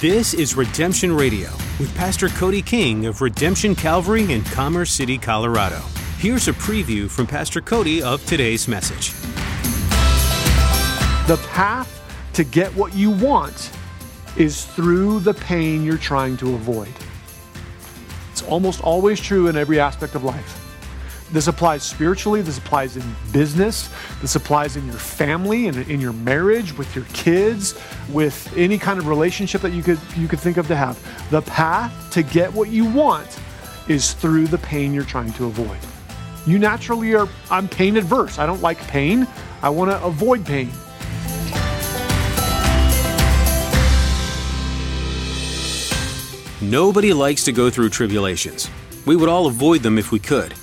This is Redemption Radio with Pastor Cody King of Redemption Calvary in Commerce City, Colorado. Here's a preview from Pastor Cody of today's message. The path to get what you want is through the pain you're trying to avoid. It's almost always true in every aspect of life. This applies spiritually, this applies in business, this applies in your family and in your marriage, with your kids, with any kind of relationship that you could you could think of to have. The path to get what you want is through the pain you're trying to avoid. You naturally are I'm pain adverse. I don't like pain. I want to avoid pain. Nobody likes to go through tribulations. We would all avoid them if we could.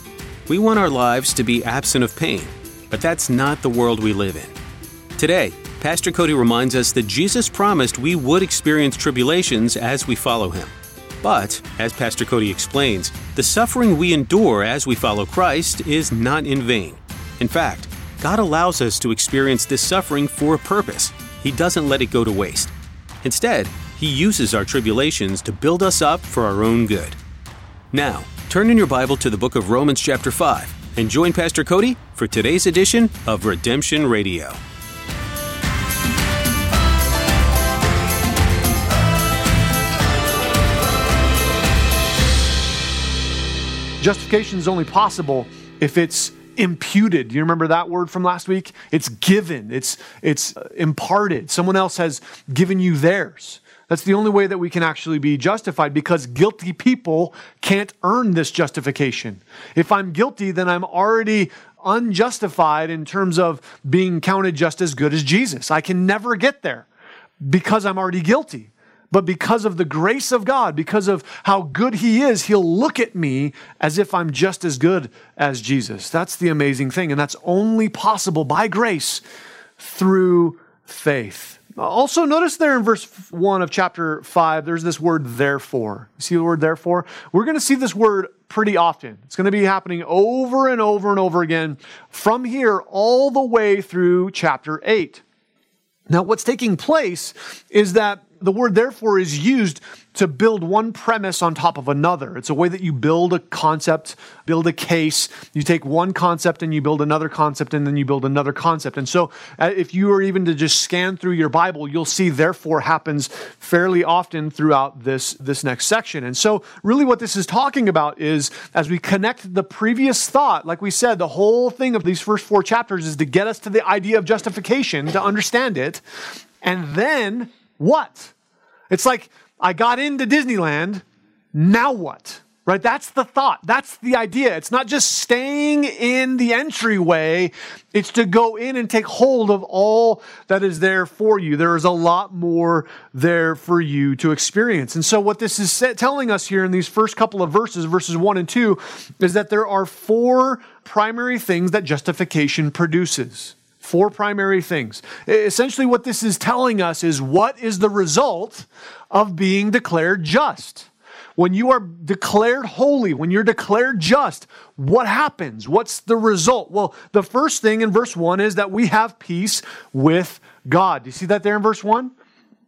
We want our lives to be absent of pain, but that's not the world we live in. Today, Pastor Cody reminds us that Jesus promised we would experience tribulations as we follow him. But, as Pastor Cody explains, the suffering we endure as we follow Christ is not in vain. In fact, God allows us to experience this suffering for a purpose. He doesn't let it go to waste. Instead, He uses our tribulations to build us up for our own good. Now, turn in your Bible to the book of Romans, chapter 5, and join Pastor Cody for today's edition of Redemption Radio. Justification is only possible if it's imputed. You remember that word from last week? It's given, it's, it's imparted. Someone else has given you theirs. That's the only way that we can actually be justified because guilty people can't earn this justification. If I'm guilty, then I'm already unjustified in terms of being counted just as good as Jesus. I can never get there because I'm already guilty. But because of the grace of God, because of how good He is, He'll look at me as if I'm just as good as Jesus. That's the amazing thing. And that's only possible by grace through faith. Also, notice there in verse 1 of chapter 5, there's this word therefore. You see the word therefore? We're going to see this word pretty often. It's going to be happening over and over and over again from here all the way through chapter 8. Now, what's taking place is that the word therefore is used to build one premise on top of another. It's a way that you build a concept, build a case. You take one concept and you build another concept and then you build another concept. And so uh, if you are even to just scan through your Bible, you'll see therefore happens fairly often throughout this, this next section. And so really what this is talking about is as we connect the previous thought, like we said, the whole thing of these first four chapters is to get us to the idea of justification, to understand it. And then what? It's like I got into Disneyland, now what? Right? That's the thought. That's the idea. It's not just staying in the entryway, it's to go in and take hold of all that is there for you. There is a lot more there for you to experience. And so, what this is telling us here in these first couple of verses, verses one and two, is that there are four primary things that justification produces. Four primary things. Essentially, what this is telling us is what is the result of being declared just? When you are declared holy, when you're declared just, what happens? What's the result? Well, the first thing in verse 1 is that we have peace with God. Do you see that there in verse 1?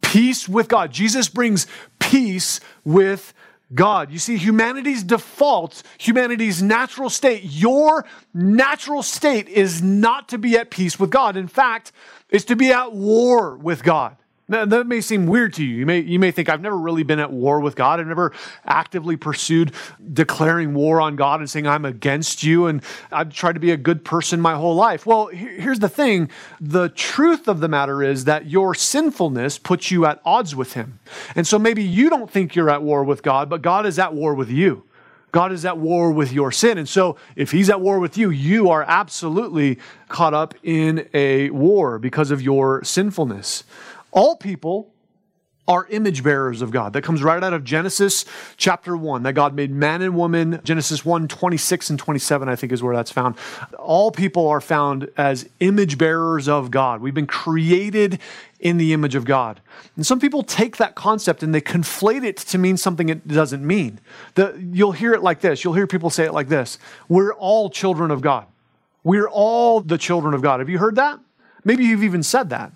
Peace with God. Jesus brings peace with God. You see, humanity's default, humanity's natural state, your natural state is not to be at peace with God. In fact, it's to be at war with God. Now, that may seem weird to you. You may, you may think, I've never really been at war with God. I've never actively pursued declaring war on God and saying, I'm against you, and I've tried to be a good person my whole life. Well, here's the thing the truth of the matter is that your sinfulness puts you at odds with Him. And so maybe you don't think you're at war with God, but God is at war with you. God is at war with your sin. And so, if He's at war with you, you are absolutely caught up in a war because of your sinfulness. All people are image bearers of God. That comes right out of Genesis chapter 1, that God made man and woman. Genesis 1, 26 and 27, I think is where that's found. All people are found as image bearers of God. We've been created in the image of God. And some people take that concept and they conflate it to mean something it doesn't mean. The, you'll hear it like this. You'll hear people say it like this. We're all children of God. We're all the children of God. Have you heard that? Maybe you've even said that.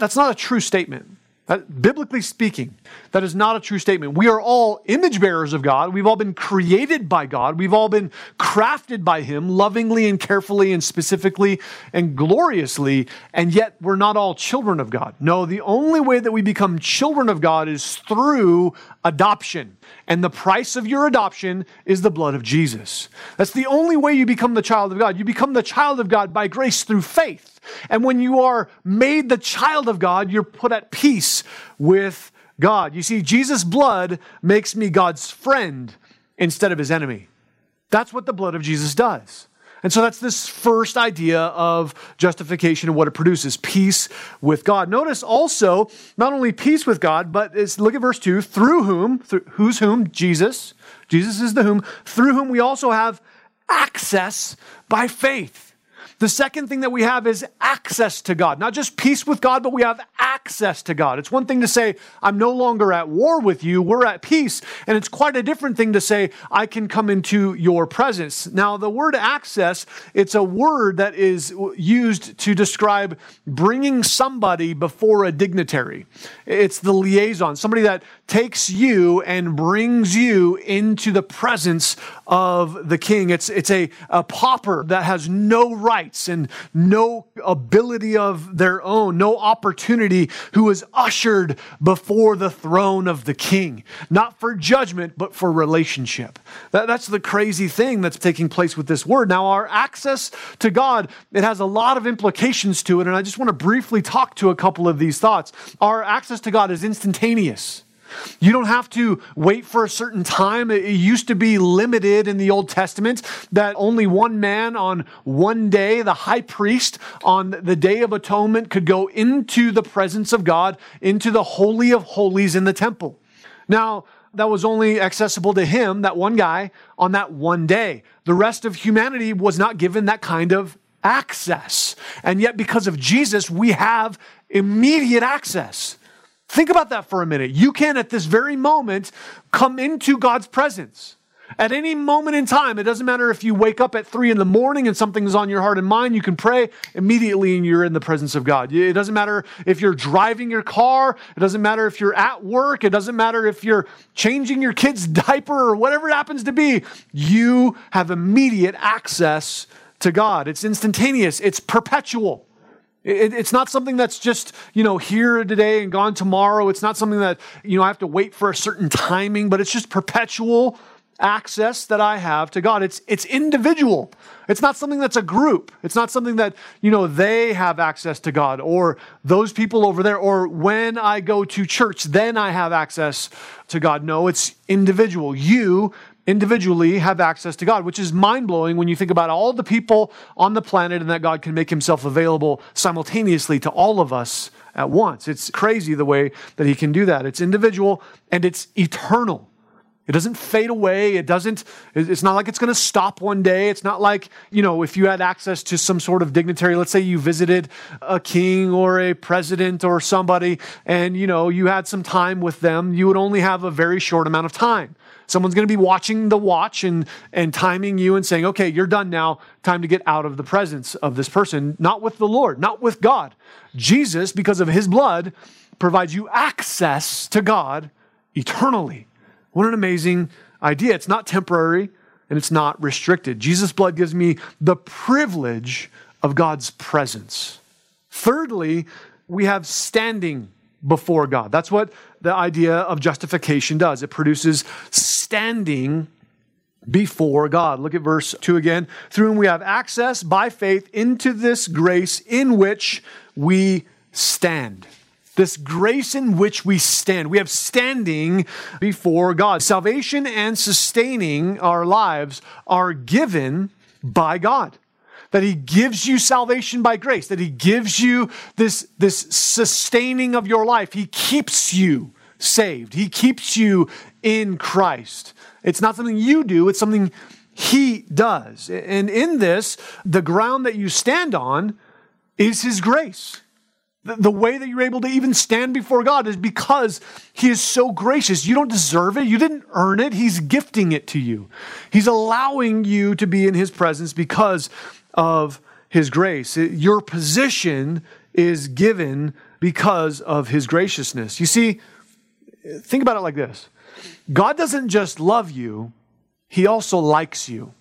That's not a true statement. Uh, biblically speaking, that is not a true statement. We are all image bearers of God. We've all been created by God. We've all been crafted by Him lovingly and carefully and specifically and gloriously, and yet we're not all children of God. No, the only way that we become children of God is through adoption. And the price of your adoption is the blood of Jesus. That's the only way you become the child of God. You become the child of God by grace through faith. And when you are made the child of God, you're put at peace with God. You see, Jesus' blood makes me God's friend instead of his enemy. That's what the blood of Jesus does. And so that's this first idea of justification and what it produces peace with God. Notice also, not only peace with God, but it's, look at verse 2 through whom, through, who's whom? Jesus. Jesus is the whom, through whom we also have access by faith. The second thing that we have is access to God. Not just peace with God, but we have access to God. It's one thing to say, I'm no longer at war with you, we're at peace. And it's quite a different thing to say, I can come into your presence. Now, the word access, it's a word that is used to describe bringing somebody before a dignitary. It's the liaison, somebody that takes you and brings you into the presence of the king. It's, it's a, a pauper that has no rights and no ability of their own, no opportunity, who is ushered before the throne of the king, not for judgment, but for relationship. That, that's the crazy thing that's taking place with this word. Now, our access to God, it has a lot of implications to it, and I just want to briefly talk to a couple of these thoughts. Our access to God is instantaneous. You don't have to wait for a certain time. It used to be limited in the Old Testament that only one man on one day, the high priest on the Day of Atonement, could go into the presence of God, into the Holy of Holies in the temple. Now, that was only accessible to him, that one guy, on that one day. The rest of humanity was not given that kind of access. And yet, because of Jesus, we have immediate access. Think about that for a minute. You can, at this very moment, come into God's presence. At any moment in time, it doesn't matter if you wake up at three in the morning and something's on your heart and mind, you can pray immediately and you're in the presence of God. It doesn't matter if you're driving your car, it doesn't matter if you're at work, it doesn't matter if you're changing your kid's diaper or whatever it happens to be. You have immediate access to God. It's instantaneous, it's perpetual. It, it's not something that's just, you know, here today and gone tomorrow. It's not something that, you know, I have to wait for a certain timing, but it's just perpetual access that I have to God. It's, it's individual. It's not something that's a group. It's not something that, you know, they have access to God or those people over there or when I go to church, then I have access to God. No, it's individual. You individually have access to God, which is mind blowing when you think about all the people on the planet and that God can make himself available simultaneously to all of us at once. It's crazy the way that he can do that. It's individual and it's eternal. It doesn't fade away. It doesn't, it's not like it's going to stop one day. It's not like, you know, if you had access to some sort of dignitary, let's say you visited a king or a president or somebody and, you know, you had some time with them, you would only have a very short amount of time. Someone's going to be watching the watch and, and timing you and saying, okay, you're done now. Time to get out of the presence of this person. Not with the Lord, not with God. Jesus, because of his blood, provides you access to God eternally. What an amazing idea. It's not temporary and it's not restricted. Jesus' blood gives me the privilege of God's presence. Thirdly, we have standing before God. That's what the idea of justification does. It produces standing before God. Look at verse 2 again. Through whom we have access by faith into this grace in which we stand. This grace in which we stand. We have standing before God. Salvation and sustaining our lives are given by God that he gives you salvation by grace, that he gives you this, this sustaining of your life. He keeps you saved, he keeps you in Christ. It's not something you do, it's something he does. And in this, the ground that you stand on is his grace. The, way that you're able to even stand before God is because He is so gracious. You don't deserve it. You didn't earn it. He's gifting it to you. He's allowing you to be in His presence because of his grace. Your position is given because of his graciousness. You see, think about it like this God doesn't just love you, he also likes you.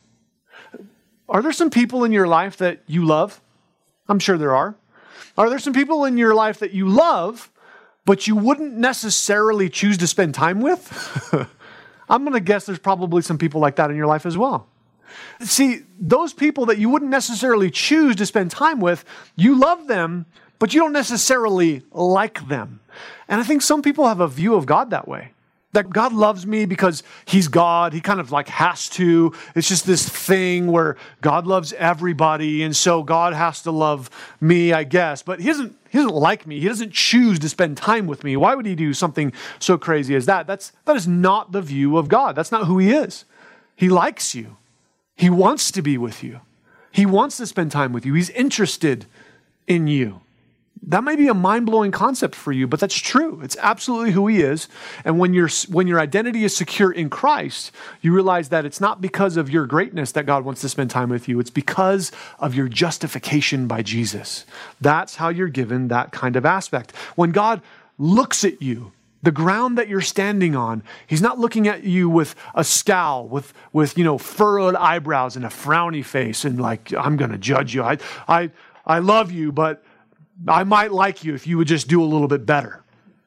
Are there some people in your life that you love? I'm sure there are. Are there some people in your life that you love, but you wouldn't necessarily choose to spend time with? I'm going to guess there's probably some people like that in your life as well. See, those people that you wouldn't necessarily choose to spend time with, you love them, but you don't necessarily like them. And I think some people have a view of God that way. That God loves me because He's God. He kind of like has to. It's just this thing where God loves everybody, and so God has to love me, I guess. But He doesn't, he doesn't like me. He doesn't choose to spend time with me. Why would He do something so crazy as that? That's, that is not the view of God. That's not who He is. He likes you, He wants to be with you, He wants to spend time with you, He's interested in you. That may be a mind blowing concept for you, but that's true. It's absolutely who he is. And when, you when your identity is secure in Christ, you realize that it's not because of your greatness that God wants to spend time with you, it's because of your justification by Jesus. That's how you're given that kind of aspect. When God looks at you, the ground that you're standing on, he's not looking at you with a scowl, with, with you know, furrowed eyebrows and a frowny face and like, I'm going to judge you. I, I, I love you, but I might like you if you would just do a little bit better.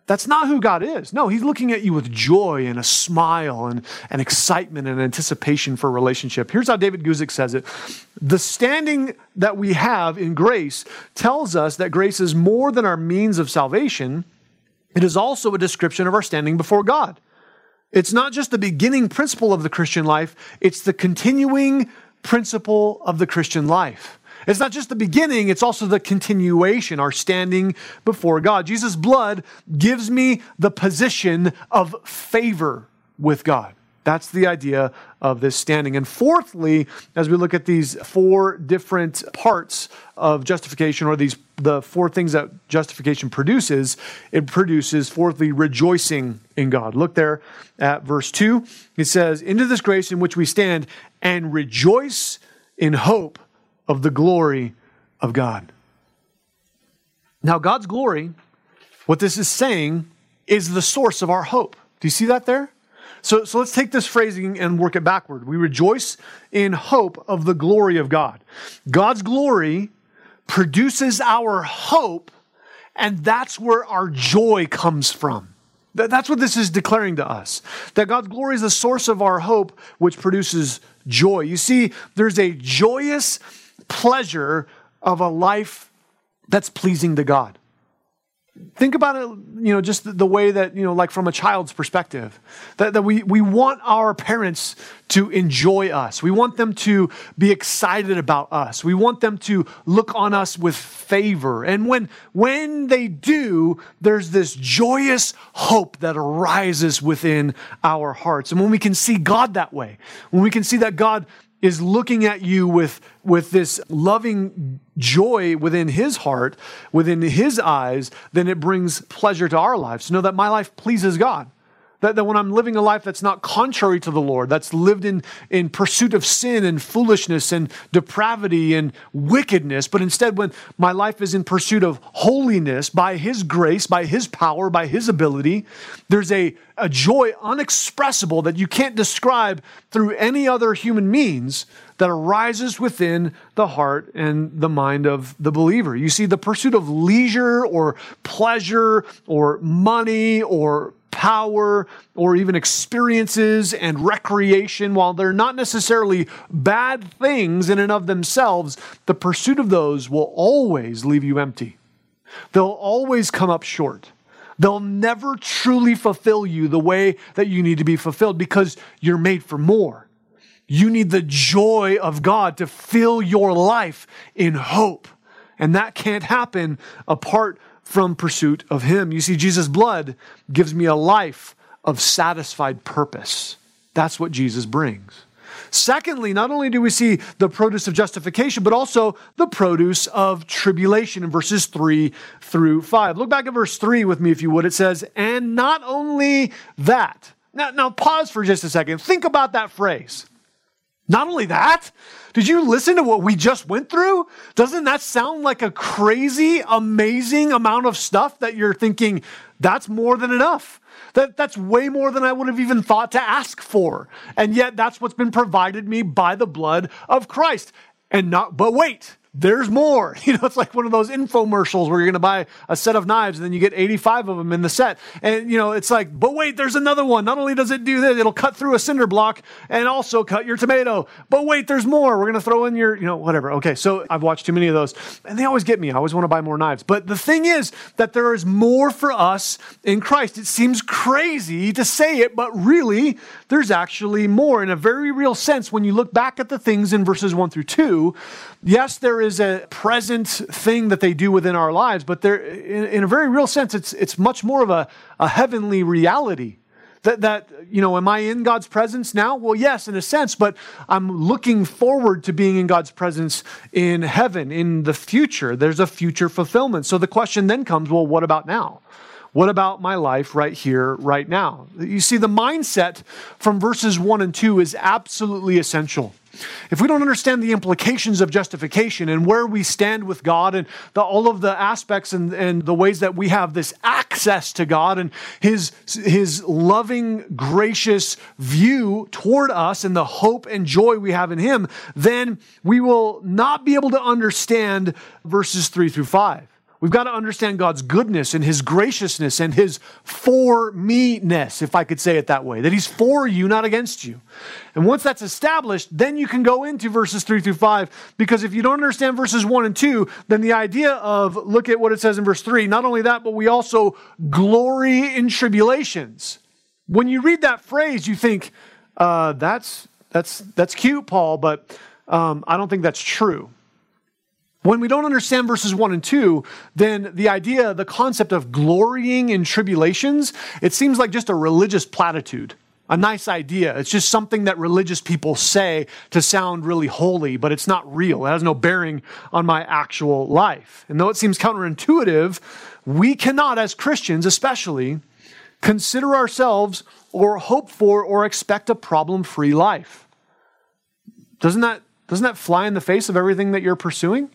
That's not who God is. No, He's looking at you with joy and a smile and, and excitement and anticipation for relationship. Here's how David Guzik says it The standing that we have in grace tells us that grace is more than our means of salvation, it is also a description of our standing before God. It's not just the beginning principle of the Christian life, it's the continuing principle of the Christian life. It's not just the beginning, it's also the continuation, our standing before God. Jesus' blood gives me the position of favor with God. That's the idea of this standing. And fourthly, as we look at these four different parts of justification, or these the four things that justification produces, it produces fourthly rejoicing in God. Look there at verse 2. It says, Into this grace in which we stand and rejoice in hope of the glory of God. Now, God's glory, what this is saying, is the source of our hope. Do you see that there? So, so let's take this phrasing and work it backward. We rejoice in hope of the glory of God. God's glory produces our hope, and that's where our joy comes from. That's what this is declaring to us. That God's glory is the source of our hope, which produces joy. You see, there's a joyous pleasure of a life that's pleasing to God. Think about it, you know, just the, way that, you know, like from a child's perspective, that, that we, we want our parents to enjoy us. We want them to be excited about us. We want them to look on us with favor. And when, when they do, there's this joyous hope that arises within our hearts. And when we can see God that way, when we can see that God is looking at you with, with this loving joy within his heart, within his eyes, then it brings pleasure to our lives. To know that my life pleases God. That, that when I'm living a life that's not contrary to the Lord, that's lived in, in pursuit of sin and foolishness and depravity and wickedness, but instead when my life is in pursuit of holiness by His grace, by His power, by His ability, there's a, a joy unexpressible that you can't describe through any other human means that arises within the heart and the mind of the believer. You see, the pursuit of leisure or pleasure or money or power or even experiences and recreation, while they're not necessarily bad things in and of themselves, the pursuit of those will always leave you empty. They'll always come up short. They'll never truly fulfill you the way that you need to be fulfilled because you're made for more. You need the joy of God to fill your life in hope. And that can't happen apart from pursuit of Him. You see, Jesus' blood gives me a life of satisfied purpose. That's what Jesus brings. Secondly, not only do we see the produce of justification, but also the produce of tribulation in verses 3 through 5. Look back at verse 3 with me, if you would. It says, And not only that. Now, now pause for just a second. Think about that phrase. Not only that, did you listen to what we just went through? Doesn't that sound like a crazy, amazing amount of stuff that you're thinking, that's more than enough? That, that's way more than I would have even thought to ask for. And yet, that's what's been provided me by the blood of Christ. And not, but wait, there's more. You know, it's like one of those infomercials where you're going to buy a set of knives and then you get 85 of them in the set. And, you know, it's like, but wait, there's another one. Not only does it do this, it'll cut through a cinder block and also cut your tomato. But wait, there's more. We're going to throw in your, you know, whatever. Okay, so I've watched too many of those and they always get me. I always want to buy more knives. But the thing is that there is more for us in Christ. It seems crazy to say it, but really, there's actually more in a very real sense when you look back at the things in verses 1 through 2 yes, there is a present thing that they do within our lives, but there, in, in a very real sense, it's, it's much more of a, a heavenly reality. That, that, you know, am I in God's presence now? Well, yes, in a sense, but I'm looking forward to being in God's presence in heaven, in the future. There's a future fulfillment. So the question then comes well, what about now? What about my life right here, right now? You see, the mindset from verses one and two is absolutely essential. If we don't understand the implications of justification and where we stand with God and the, all of the aspects and, and the ways that we have this access to God and his, his loving, gracious view toward us and the hope and joy we have in Him, then we will not be able to understand verses three through five. We've got to understand God's goodness and His graciousness and His for me ness, if I could say it that way, that He's for you, not against you. And once that's established, then you can go into verses three through five, because if you don't understand verses one and two, then the idea of, look at what it says in verse three, not only that, but we also glory in tribulations. When you read that phrase, you think, uh, that's, that's, that's cute, Paul, but um, I don't think that's true. When we don't understand verses 1 and 2, then the idea, the concept of glorying in tribulations, it seems like just a religious platitude, a nice idea. It's just something that religious people say to sound really holy, but it's not real. It has no bearing on my actual life. And though it seems counterintuitive, we cannot, as Christians especially, consider ourselves or hope for or expect a problem free life. Doesn't that, doesn't that fly in the face of everything that you're pursuing?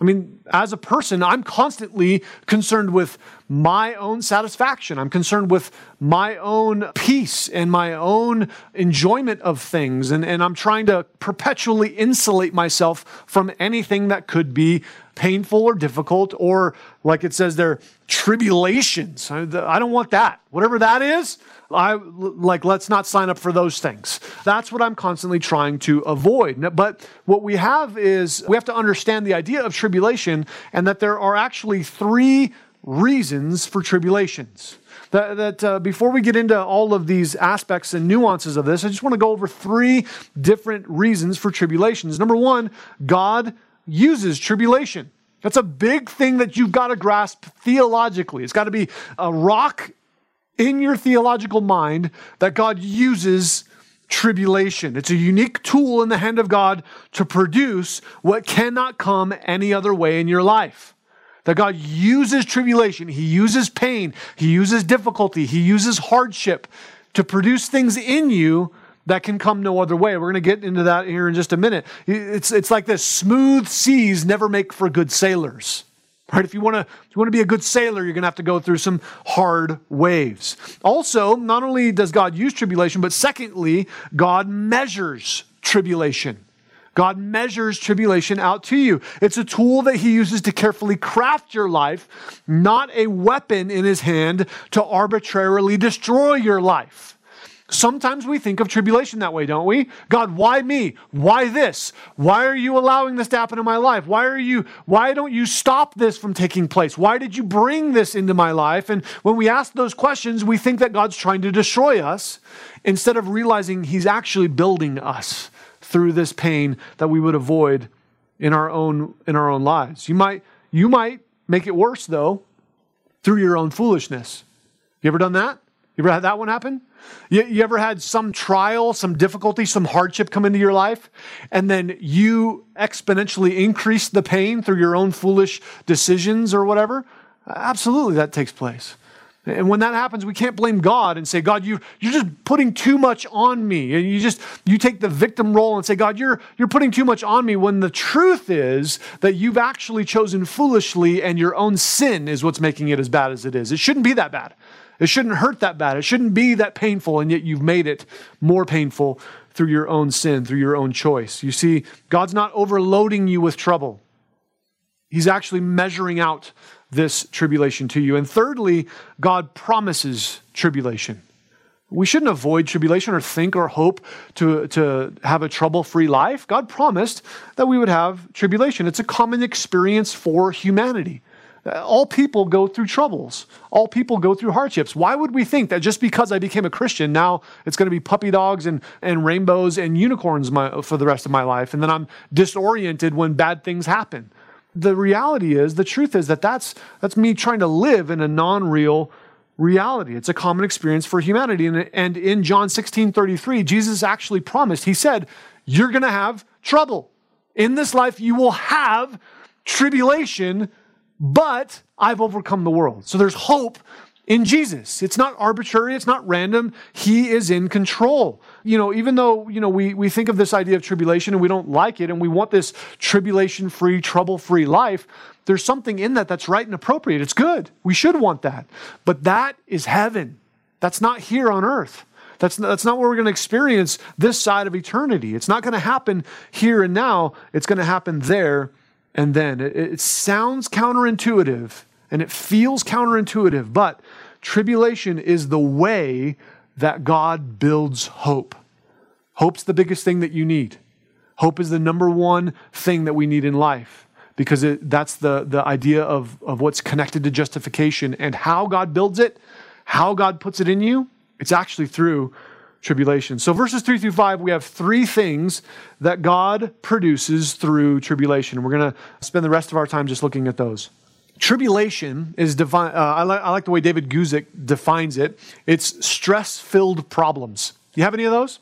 I mean, as a person, I'm constantly concerned with my own satisfaction. I'm concerned with my own peace and my own enjoyment of things. And, and I'm trying to perpetually insulate myself from anything that could be painful or difficult, or like it says there, tribulations. I, don't want that. Whatever that is, I like let's not sign up for those things. That's what I'm constantly trying to avoid. But what we have is we have to understand the idea of tribulation and that there are actually three reasons for tribulations. That, that uh, before we get into all of these aspects and nuances of this, I just want to go over three different reasons for tribulations. Number one, God uses tribulation. That's a big thing that you've got to grasp theologically. It's got to be a rock in your theological mind that God uses tribulation. It's a unique tool in the hand of God to produce what cannot come any other way in your life. That God uses tribulation, He uses pain, He uses difficulty, He uses hardship to produce things in you that can come no other way. We're going to get into that here in just a minute. It's, it's like this smooth seas never make for good sailors. Right? If you want to if you want to be a good sailor, you're going to have to go through some hard waves. Also, not only does God use tribulation, but secondly, God measures tribulation. God measures tribulation out to you. It's a tool that he uses to carefully craft your life, not a weapon in his hand to arbitrarily destroy your life. Sometimes we think of tribulation that way, don't we? God, why me? Why this? Why are you allowing this to happen in my life? Why are you why don't you stop this from taking place? Why did you bring this into my life? And when we ask those questions, we think that God's trying to destroy us instead of realizing he's actually building us through this pain that we would avoid in our own in our own lives. You might you might make it worse though through your own foolishness. You ever done that? You ever had that one happen? You, you, ever had some trial, some difficulty, some hardship come into your life, and then you exponentially increase the pain through your own foolish decisions or whatever? Absolutely, that takes place. And when that happens, we can't blame God and say, God, you, you're just putting too much on me. And you just, you take the victim role and say, God, you're, you're putting too much on me. When the truth is that you've actually chosen foolishly and your own sin is what's making it as bad as it is. It shouldn't be that bad. It shouldn't hurt that bad. It shouldn't be that painful. And yet you've made it more painful through your own sin, through your own choice. You see, God's not overloading you with trouble. He's actually measuring out this tribulation to you. And thirdly, God promises tribulation. We shouldn't avoid tribulation or think or hope to, to have a trouble free life. God promised that we would have tribulation. It's a common experience for humanity. Uh, all people go through troubles. All people go through hardships. Why would we think that just because I became a Christian, now it's going to be puppy dogs and, and rainbows and unicorns my, for the rest of my life? And then I'm disoriented when bad things happen the reality is, the truth is that that's, that's me trying to live in a non real reality. It's a common experience for humanity. And, and in John 16 33, Jesus actually promised, He said, You're going to have trouble. In this life, you will have tribulation, but I've overcome the world. So there's hope in Jesus. It's not arbitrary, it's not random. He is in control. You know, even though, you know, we, we think of this idea of tribulation and we don't like it and we want this tribulation free, trouble free life, there's something in that that's right and appropriate. It's good. We should want that. But that is heaven. That's not here on earth. That's, that's not where we're going to experience this side of eternity. It's not going to happen here and now. It's going to happen there and then. It, it sounds counterintuitive and it feels counterintuitive, but tribulation is the way that God builds hope. Hope's the biggest thing that you need. Hope is the number one thing that we need in life because it, that's the, the idea of, of what's connected to justification and how God builds it, how God puts it in you. It's actually through tribulation. So, verses three through five, we have three things that God produces through tribulation. We're going to spend the rest of our time just looking at those. Tribulation is defined, uh, I, li- I like the way David Guzik defines it. It's stress filled problems. You have any of those?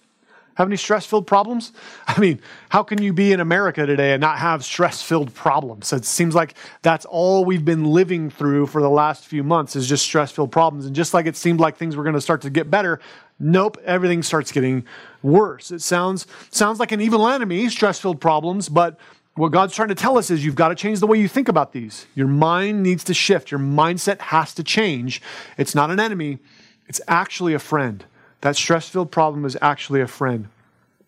Have any stress filled problems? I mean, how can you be in America today and not have stress filled problems? It seems like that's all we've been living through for the last few months is just stress filled problems. And just like it seemed like things were going to start to get better, nope, everything starts getting worse. It sounds, sounds like an evil enemy, stress filled problems, but what God's trying to tell us is you've got to change the way you think about these. Your mind needs to shift. Your mindset has to change. It's not an enemy, it's actually a friend. That stress filled problem is actually a friend.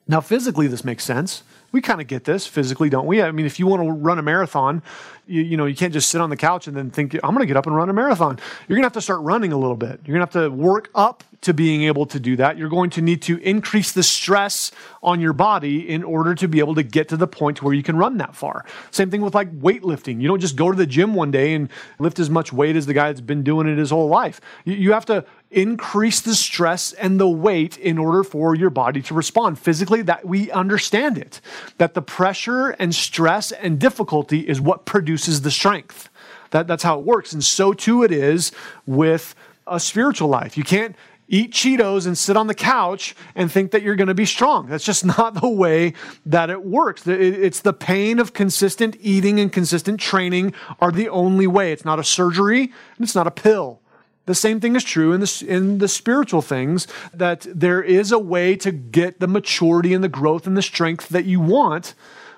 Now, physically, this makes sense. We kind of get this physically, don't we? I mean, if you want to run a marathon, you, you know, you can't just sit on the couch and then think, I'm going to get up and run a marathon. You're going to have to start running a little bit. You're going to have to work up to being able to do that. You're going to need to increase the stress on your body in order to be able to get to the point where you can run that far. Same thing with like weightlifting. You don't just go to the gym one day and lift as much weight as the guy that's been doing it his whole life. You have to increase the stress and the weight in order for your body to respond physically that we understand it that the pressure and stress and difficulty is what produces the strength that, that's how it works and so too it is with a spiritual life you can't eat Cheetos and sit on the couch and think that you're going to be strong. That's just not the way that it works. It's the pain of consistent eating and consistent training are the only way. It's not a surgery and it's not a pill. The same thing is true in the, in the spiritual things, that there is a way to get the maturity and the growth and the strength that you want,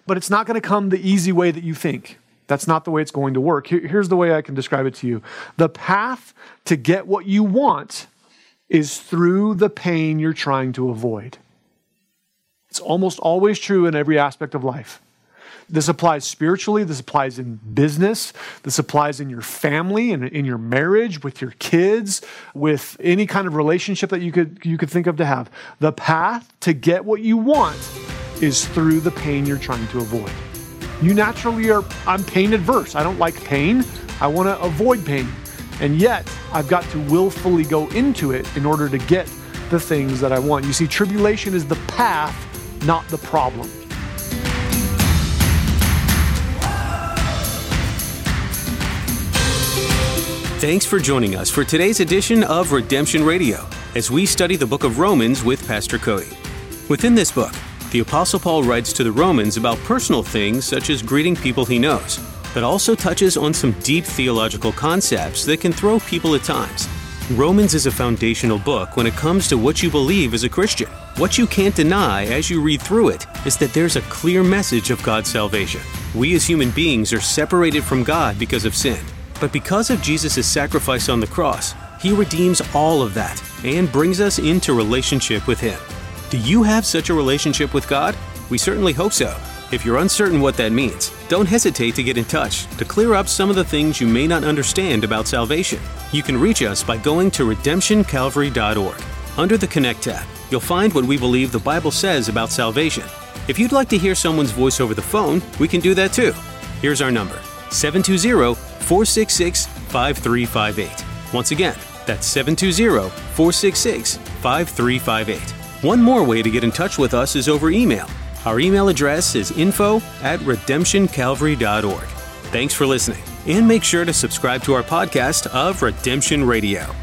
but it's not going to come the easy way that you think. That's not the way it's going to work. Here's the way I can describe it to you the path to get what you want is through the pain you're trying to avoid. It's almost always true in every aspect of life. This applies spiritually, this applies in business, this applies in your family and in your marriage, with your kids, with any kind of relationship that you could you could think of to have. The path to get what you want is through the pain you're trying to avoid. You naturally are I'm pain adverse. I don't like pain. I want to avoid pain. And yet, I've got to willfully go into it in order to get the things that I want. You see, tribulation is the path, not the problem. Thanks for joining us for today's edition of Redemption Radio as we study the book of Romans with Pastor Cody. Within this book, the Apostle Paul writes to the Romans about personal things such as greeting people he knows but also touches on some deep theological concepts that can throw people at times. Romans is a foundational book when it comes to what you believe as a Christian. What you can't deny as you read through it is that there's a clear message of God's salvation. We as human beings are separated from God because of sin. But because of Jesus' sacrifice on the cross, He redeems all of that and brings us into relationship with Him. Do you have such a relationship with God? We certainly hope so. If you're uncertain what that means, don't hesitate to get in touch to clear up some of the things you may not understand about salvation. You can reach us by going to redemptioncalvary.org. Under the Connect tab, you'll find what we believe the Bible says about salvation. If you'd like to hear someone's voice over the phone, we can do that too. Here's our number 720 466 5358. Once again, that's 720 466 5358. One more way to get in touch with us is over email. Our email address is info at redemptioncalvary.org. Thanks for listening, and make sure to subscribe to our podcast of Redemption Radio.